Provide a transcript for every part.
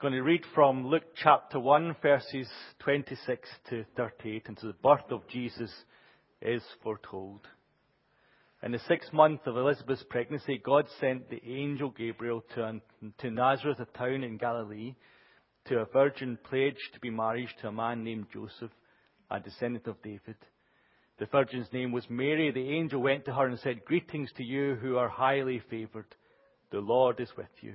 going to read from Luke chapter 1, verses 26 to 38, and so the birth of Jesus is foretold. In the sixth month of Elizabeth's pregnancy, God sent the angel Gabriel to, to Nazareth, a town in Galilee, to a virgin pledged to be married to a man named Joseph, a descendant of David. The virgin's name was Mary. The angel went to her and said, Greetings to you who are highly favored. The Lord is with you.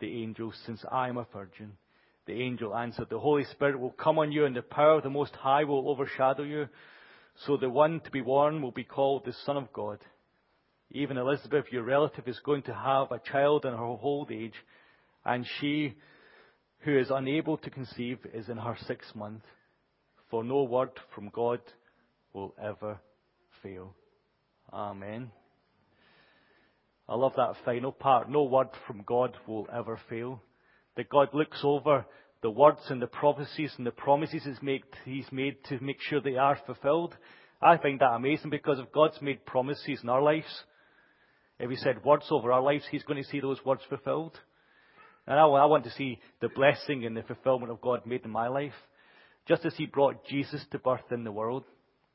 the angel, since I am a virgin. The angel answered, The Holy Spirit will come on you, and the power of the Most High will overshadow you. So the one to be born will be called the Son of God. Even Elizabeth, your relative, is going to have a child in her old age, and she who is unable to conceive is in her sixth month. For no word from God will ever fail. Amen. I love that final part. No word from God will ever fail. That God looks over the words and the prophecies and the promises he's made, to make sure they are fulfilled. I find that amazing because if God's made promises in our lives, if He said words over our lives, He's going to see those words fulfilled. And I, I want to see the blessing and the fulfillment of God made in my life. Just as He brought Jesus to birth in the world,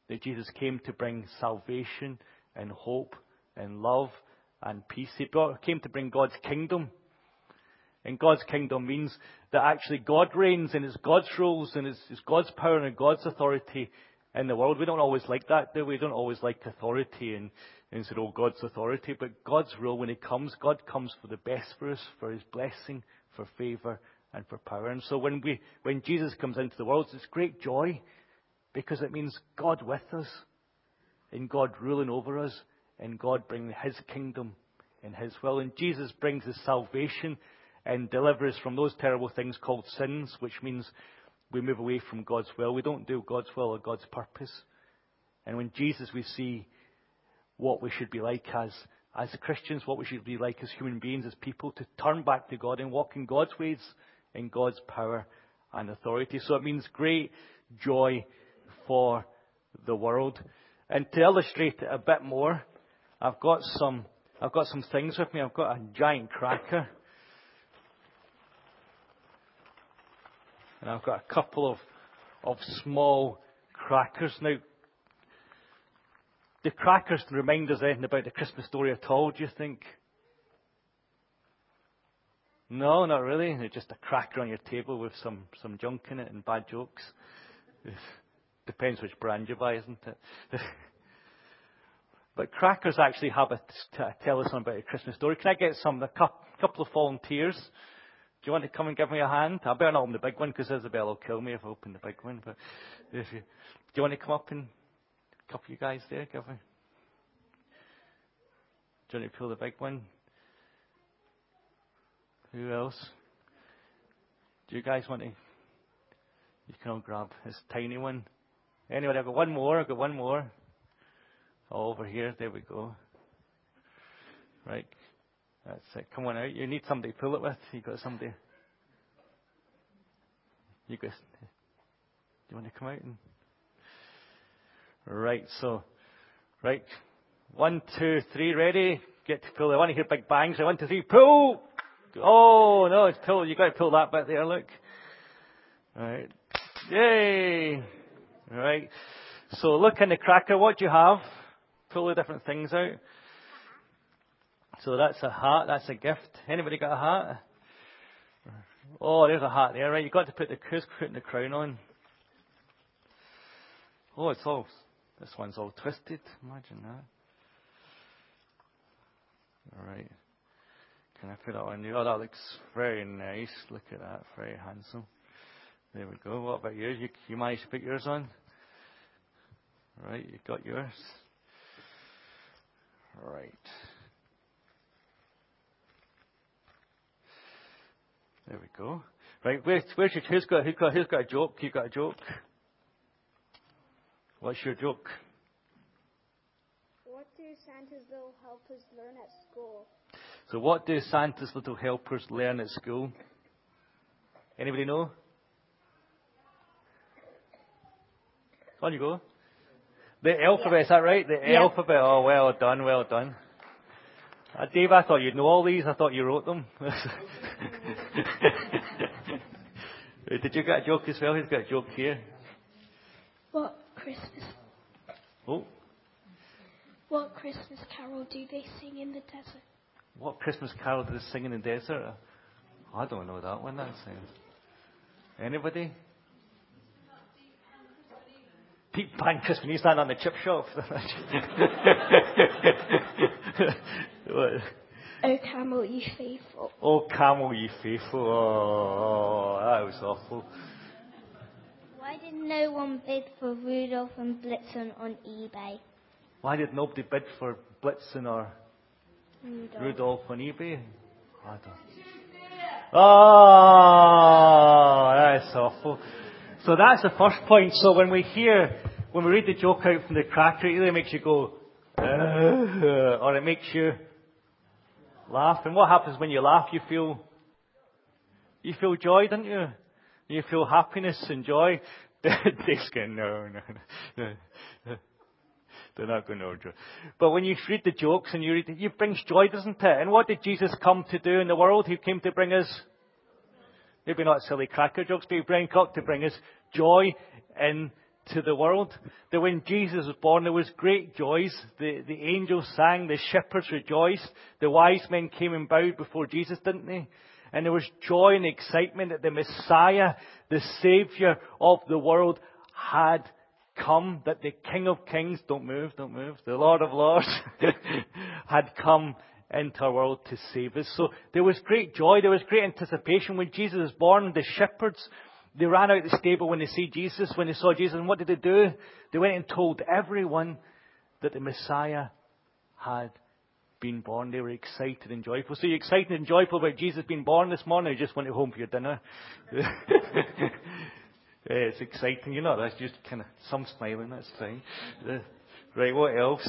that Jesus came to bring salvation and hope and love and peace. He brought, came to bring God's kingdom. And God's kingdom means that actually God reigns and it's God's rules and it's, it's God's power and God's authority in the world. We don't always like that, do we? We don't always like authority and, and say, oh, God's authority. But God's rule, when He comes, God comes for the best for us, for His blessing, for favor, and for power. And so when we, when Jesus comes into the world, it's great joy because it means God with us and God ruling over us and God bring His kingdom and His will. And Jesus brings His salvation and delivers from those terrible things called sins, which means we move away from God's will. We don't do God's will or God's purpose. And when Jesus, we see what we should be like as, as Christians, what we should be like as human beings, as people, to turn back to God and walk in God's ways, in God's power and authority. So it means great joy for the world. And to illustrate it a bit more, I've got some, I've got some things with me. I've got a giant cracker. And I've got a couple of, of small crackers. Now, the crackers remind us anything about the Christmas story at all, do you think? No, not really. They're just a cracker on your table with some, some junk in it and bad jokes. Depends which brand you buy, isn't it? But crackers actually have a, tell us about a Christmas story. Can I get some, a couple of volunteers? Do you want to come and give me a hand? I better not open the big one because Isabel will kill me if I open the big one. But if you, do you want to come up and a couple of you guys there, give me? Do you want to pull the big one? Who else? Do you guys want to? You can all grab this tiny one. Anyway, I've got one more. I've got one more. Over here. There we go. Right. That's it. Come on out. You need somebody to pull it with. You got somebody. You guys. Do you want to come out and? Right. So, right. One, two, three. Ready? Get to pull. I want to hear big bangs. One, two, three. Pull. Oh no! It's pull. You got to pull that bit there. Look. Right. Yay. Right. So look in the cracker. What do you have? Pull the different things out. So that's a hat, that's a gift. Anybody got a hat? Oh, there's a hat there, right? You've got to put the, putting the crown on. Oh, it's all, this one's all twisted. Imagine that. Alright. Can I put that on you? Oh, that looks very nice. Look at that. Very handsome. There we go. What about yours? You, you managed to put yours on? Right, you got yours. Right. There we go. Right, where's, where's your, who's got, who's got, who's got a joke? You got a joke? What's your joke? What do Santa's little helpers learn at school? So what do Santa's little helpers learn at school? Anybody know? On you go. The alphabet, is that right? The Yeah. alphabet. Oh, well done, well done. Uh, Dave, I thought you'd know all these. I thought you wrote them. Uh, Did you get a joke as well? He's got a joke here? What Christmas Oh, what Christmas carol do they sing in the desert? what Christmas carol do they sing in the desert? I don't know that one. That sounds. Anybody? Pete Pan Crispin, he's standing on the chip shop. What? Oh camel, you faithful. oh, camel, you faithful. Oh, that was awful. Why did no one bid for Rudolph and Blitzen on eBay? Why did nobody bid for Blitzen or Rudolph. Rudolph on eBay? I don't. Oh, that's awful. So that's the first point. So when we hear, when we read the joke out from the cracker, it either makes you go, "Ugh," or it makes you laugh. And what happens when you laugh? You feel, you feel joy, don't you? You feel happiness and joy. Dave's no, no, no. They're not going to joy. But when you read the jokes and you read it, it brings joy, doesn't it? And what did Jesus come to do in the world? He came to bring us, maybe not silly cracker jokes, but he came to bring us joy into the world. That when Jesus was born, there was great joys. The, the angels sang, the shepherds rejoiced, the wise men came and bowed before Jesus, didn't they? And there was joy and excitement that the Messiah, the Savior of the world, had come, that the King of Kings, don't move, don't move, the Lord of Lords, had come into our world to save us. So there was great joy, there was great anticipation. When Jesus was born, the shepherds, they ran out of the stable when they see Jesus, when they saw Jesus, and what did they do? They went and told everyone that the Messiah had been born. They were excited and joyful. So you're excited and joyful about Jesus being born this morning, or you just went home for your dinner? Yeah, it's exciting, you know, that's just kind of some smiling, that's fine. Uh, right, what else?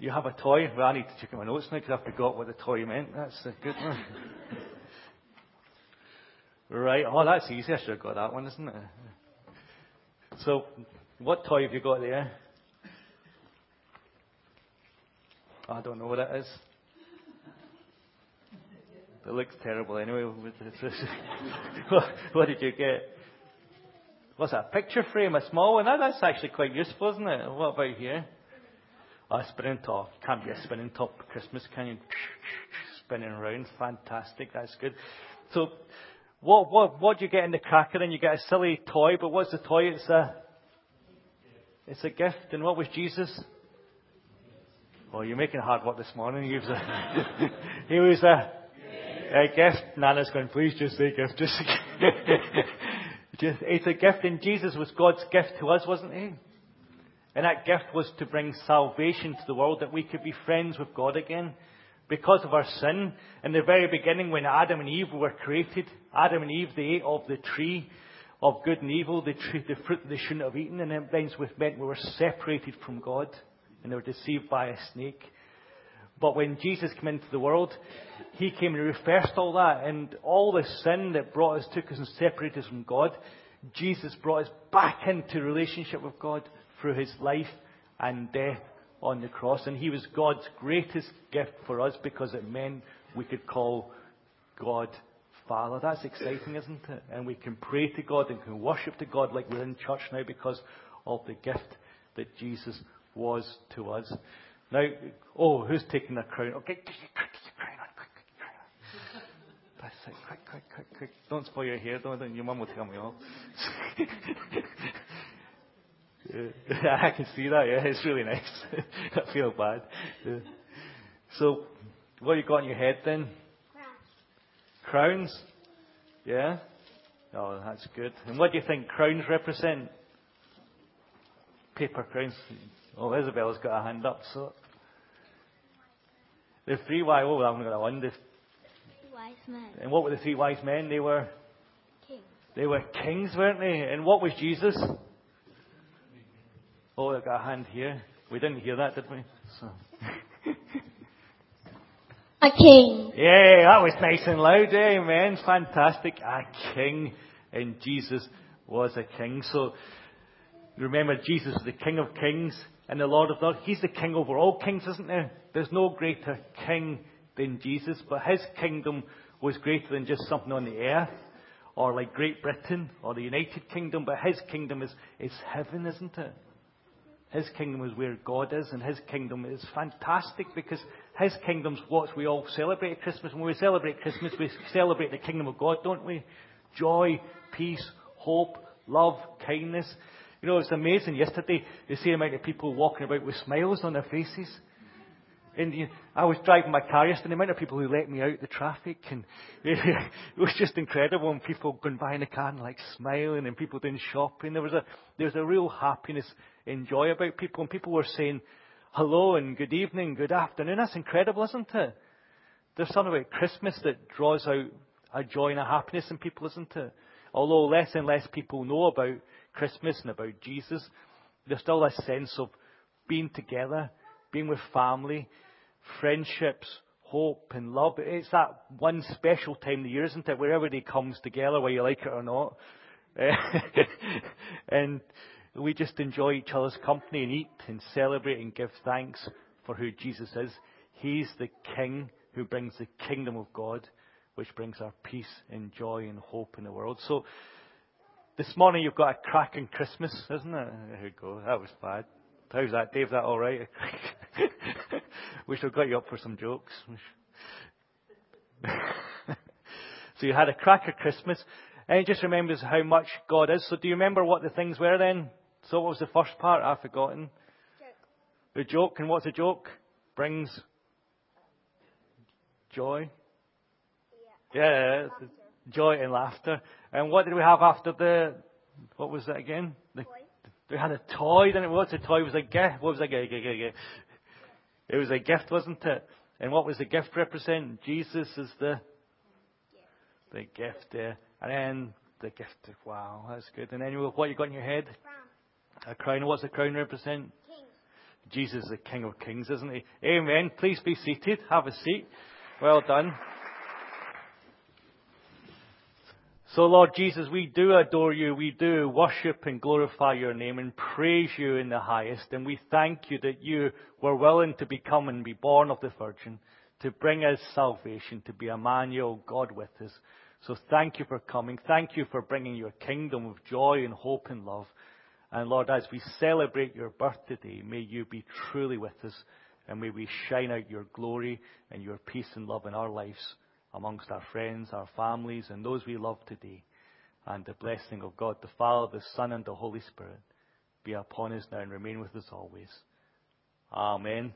You have a toy? Well, I need to check my notes now because I forgot what the toy meant. That's a good one. right, oh, that's easy. I should have got that one, isn't it? So, what toy have you got there? I don't know what it is. It looks terrible anyway. what, did you get? What's that? A picture frame, a small one? That- That's actually quite useful, isn't it? What about here? A spinning top. Can't be a spinning top Christmas, can you? Spinning around. Fantastic. That's good. So, what, what, what do you get in the cracker then? You get a silly toy, but what's the toy? It's a, it's a gift. And what was Jesus? Oh, you're making hard work this morning. He was a, he was a, a gift. Nana's going, please just say gift. Just, just, it's a gift. And Jesus was God's gift to us, wasn't he? And that gift was to bring salvation to the world, that we could be friends with God again. Because of our sin, in the very beginning when Adam and Eve were created, Adam and Eve, they ate of the tree of good and evil, the, tree, the fruit they shouldn't have eaten, and it meant we were separated from God, and they were deceived by a snake. But when Jesus came into the world, He came and reversed all that, and all the sin that brought us, took us and separated us from God, Jesus brought us back into relationship with God through His life and death on the cross. And He was God's greatest gift for us because it meant we could call God Father. That's exciting, isn't it? And we can pray to God and can worship to God like we're in church now because of the gift that Jesus was to us. Now, oh, who's taking the crown? Okay, get your crown on, quick, quick, crown on. That's it, quick, quick, quick, quick. Don't spoil your hair, don't, don't. Your mum will tell me off. Yeah, I can see that, yeah, it's really nice. I feel bad. Yeah. So, what you got on your head then? Crowns? Crowns? Yeah? Oh, that's good. And what do you think crowns represent? Paper crowns. Oh, Isabel's got a hand up, so. The three Y, oh, I'm going to one. The Wise wise men. And what were the three wise men? They were Kings. they were kings, weren't they? And what was Jesus? Oh, I got a hand here. We didn't hear that, did we? So. A king. Yeah, that was nice and loud. Eh, Amen. Fantastic. A king. And Jesus was a king. So remember, Jesus is the King of kings and the Lord of lords. He's the king over all kings, isn't there? There's no greater king than Jesus. But his kingdom was greater than just something on the earth or like Great Britain or the United Kingdom. But his kingdom is, is heaven, isn't it? His kingdom is where God is, and His kingdom is fantastic because His kingdom's what we all celebrate at Christmas. When we celebrate Christmas, we celebrate the kingdom of God, don't we? Joy, peace, hope, love, kindness. You know, it's amazing. Yesterday, you see the amount of people walking about with smiles on their faces. And you I was driving my car yesterday, the amount of people who let me out the traffic, and it was just incredible. And people going by in the car and like smiling, and people doing shopping. There was a there was a real happiness and joy about people, and people were saying hello and good evening, good afternoon. That's incredible, isn't it? There's something about Christmas that draws out a joy and a happiness in people, isn't it? Although less and less people know about Christmas and about Jesus, there's still a sense of being together, being with family, friendships, hope and love. It's that one special time of the year, isn't it, where everybody comes together, whether you like it or not. we just enjoy each other's company and eat and celebrate and give thanks for who Jesus is. He's the King who brings the kingdom of God, which brings our peace and joy and hope in the world. So, this morning you've got a cracking Christmas, isn't it? There you go. That was bad. How's that, Dave? That all right? Wish I'd got you up for some jokes. so you had a cracker Christmas, and it just remembers how much God is. So do you remember what the things were then? So what was the first part? I've forgotten. Joke. The joke, and what's a joke? Brings joy. Yeah, Laughter. joy and laughter. And what did we have after the? What was that again? The, Toy. we had a toy. Didn't it? What's a toy? It was a gift. What was a gift? It was a gift, wasn't it? And what was the gift represent? Jesus is the the gift there. And then the gift. Wow, that's good. And then what you got in your head? Crown. A crown. What's a crown represent? King. Jesus is the King of Kings, isn't he? Amen. Please be seated. Have a seat. Well done. So, Lord Jesus, we do adore you. We do worship and glorify your name and praise you in the highest. And we thank you that you were willing to become and be born of the Virgin, to bring us salvation, to be Emmanuel, God with us. So thank you for coming. Thank you for bringing your kingdom of joy and hope and love. And Lord, as we celebrate your birth today, may you be truly with us and may we shine out your glory and your peace and love in our lives amongst our friends, our families, and those we love today. And the blessing of God, the Father, the Son, and the Holy Spirit be upon us now and remain with us always. Amen.